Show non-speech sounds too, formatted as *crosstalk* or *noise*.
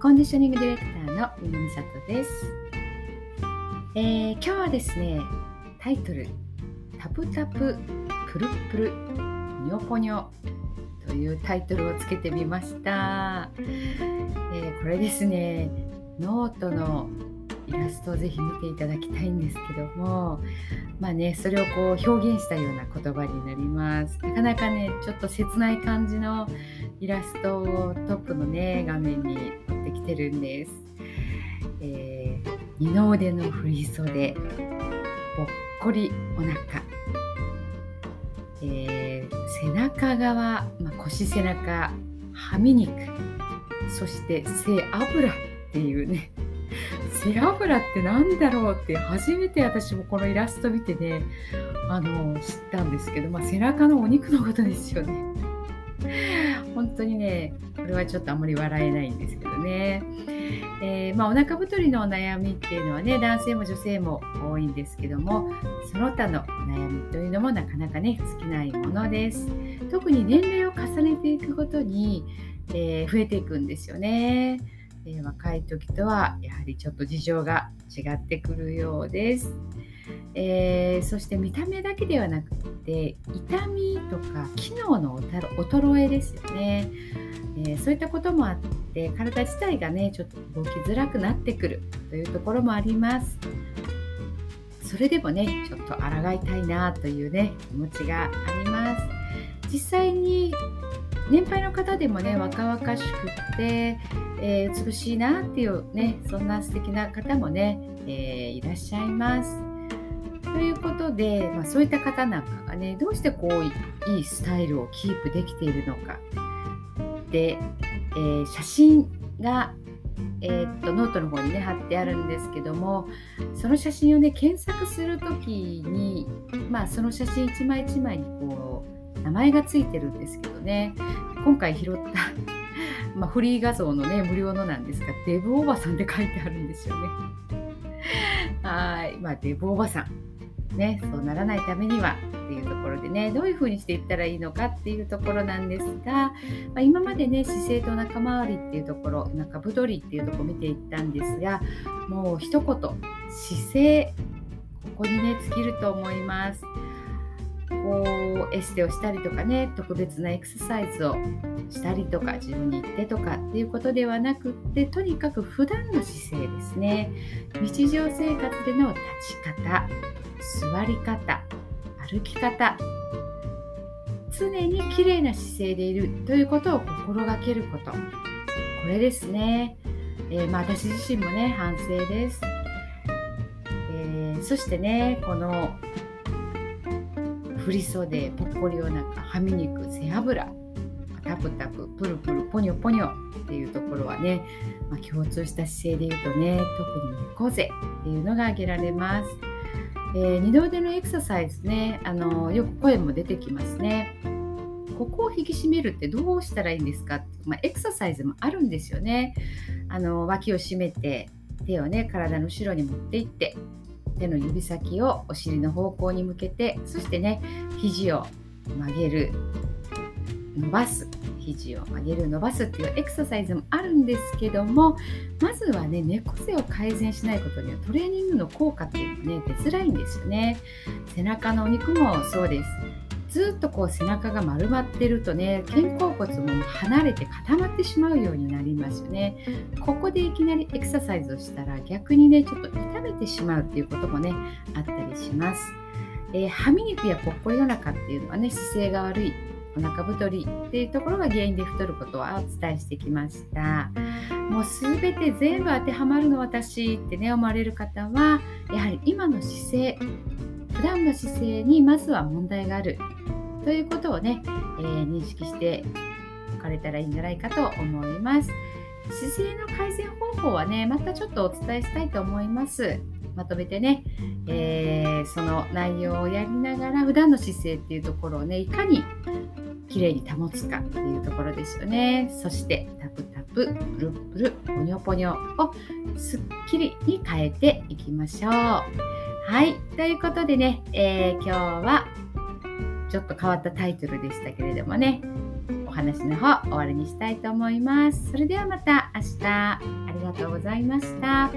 コンディショニングディレクターのみのみさとです、えー、今日はですねタイトルタプタププルプルポニョポニョというタイトルをつけてみました、えー、これですねノートのイラストをぜひ見ていただきたいんですけどもまあねそれをこう表現したような言葉になります。なかなかねちょっと切ない感じのイラストをトップのね画面に持ってきてるんです、えー、二の腕の振り袖。ぽっこりお腹。えー、背中側、まあ、腰背中はみ肉そして背脂っていうね。背脂って何だろうって初めて私もこのイラスト見てねあの知ったんですけど、まあ、背中のお肉のことですよね。本当にねこれはちょっとあんまり笑えないんですけど。ね。えー、まあ、お腹太りのお悩みっていうのはね男性も女性も多いんですけどもその他の悩みというのもなかなかね尽きないものです特に年齢を重ねていくごとに、えー、増えていくんですよね。えー、若い時とはやはりちょっと事情が違ってくるようです。え、そして見た目だけではなくて痛みとか機能の衰えですよね、えー、そういったこともあって体自体がねちょっと動きづらくなってくるというところもあります。それでもねちょっと抗いたいなというね気持ちがあります。実際に年配の方でもね若々しくて、えー、美しいなっていうねそんな素敵な方もね、えー、いらっしゃいます。で、まあ、そういった方なんかがねどうしてこういいスタイルをキープできているのか。で、えー、写真が、えー、っとノートの方にね貼ってあるんですけどもその写真をね検索する時に、まあ、その写真一枚一枚にこう名前がついてるんですけどね。今回拾った *laughs* ま、フリー画像のね無料のなんですがデブおばさんって書いてあるんですよね。はいまあデブおばさんねそうならないためにはっていうところでねどういうふうにしていったらいいのかっていうところなんですが、まあ、今までね姿勢と仲間割りっていうところ中太りっていうところ見ていったんですがもう一言姿勢ここにね尽きると思います。こうエステをしたりとかね特別なエクササイズをしたりとか自分に言ってとかっていうことではなくってとにかく普段の姿勢ですね。日常生活での立ち方座り方歩き方常に綺麗な姿勢でいるということを心がけること。これですね、えー、まあ、私自身もね反省です、えー、そしてねこの振り袖ぽっこりお腹はみ肉背脂タプタププルプルポニョポニョっていうところはね、まあ、共通した姿勢で言うとね特に猫背っていうのが挙げられます。えー、二の腕のエクササイズねあのよく声も出てきますね。ここを引き締めるってどうしたらいいんですか、まあ、エクササイズもあるんですよね。あの脇を締めて手をね体の後ろに持っていって手の指先をお尻の方向に向けてそしてね肘を曲げる伸ばす。肘を曲げる伸ばすっていうエクササイズもあるんですけどもまずはね猫背を改善しないことにはトレーニングの効果っていうのね出づらいんですよね。背中のお肉もそうです。ずっとこう背中が丸まってるとね肩甲骨も離れて固まってしまうようになりますよね。ここでいきなりエクササイズをしたら逆にねちょっと痛めてしまうっていうこともねあったりします、えー、はみ肉やぽっこりお腹っていうのはね姿勢が悪いお腹太りっていうところが原因で太ることはお伝えしてきました。もう全て全部当てはまるの私ってね思われる方はやはり今の姿勢普段の姿勢にまずは問題があるということをね、えー、認識しておかれたらいいんじゃないかと思います。姿勢の改善方法はね、またちょっとお伝えしたいと思います。まとめてね、えー、その内容をやりながら普段の姿勢っていうところをね、いかに綺麗に保つかっていうところですよね。そしてタプタプ、プルプル、ポニョポニョをすっきりに変えていきましょう。はい、ということでね、えー、今日はちょっと変わったタイトルでしたけれどもね、お話の方終わりにしたいと思います。それではまた明日ありがとうございました。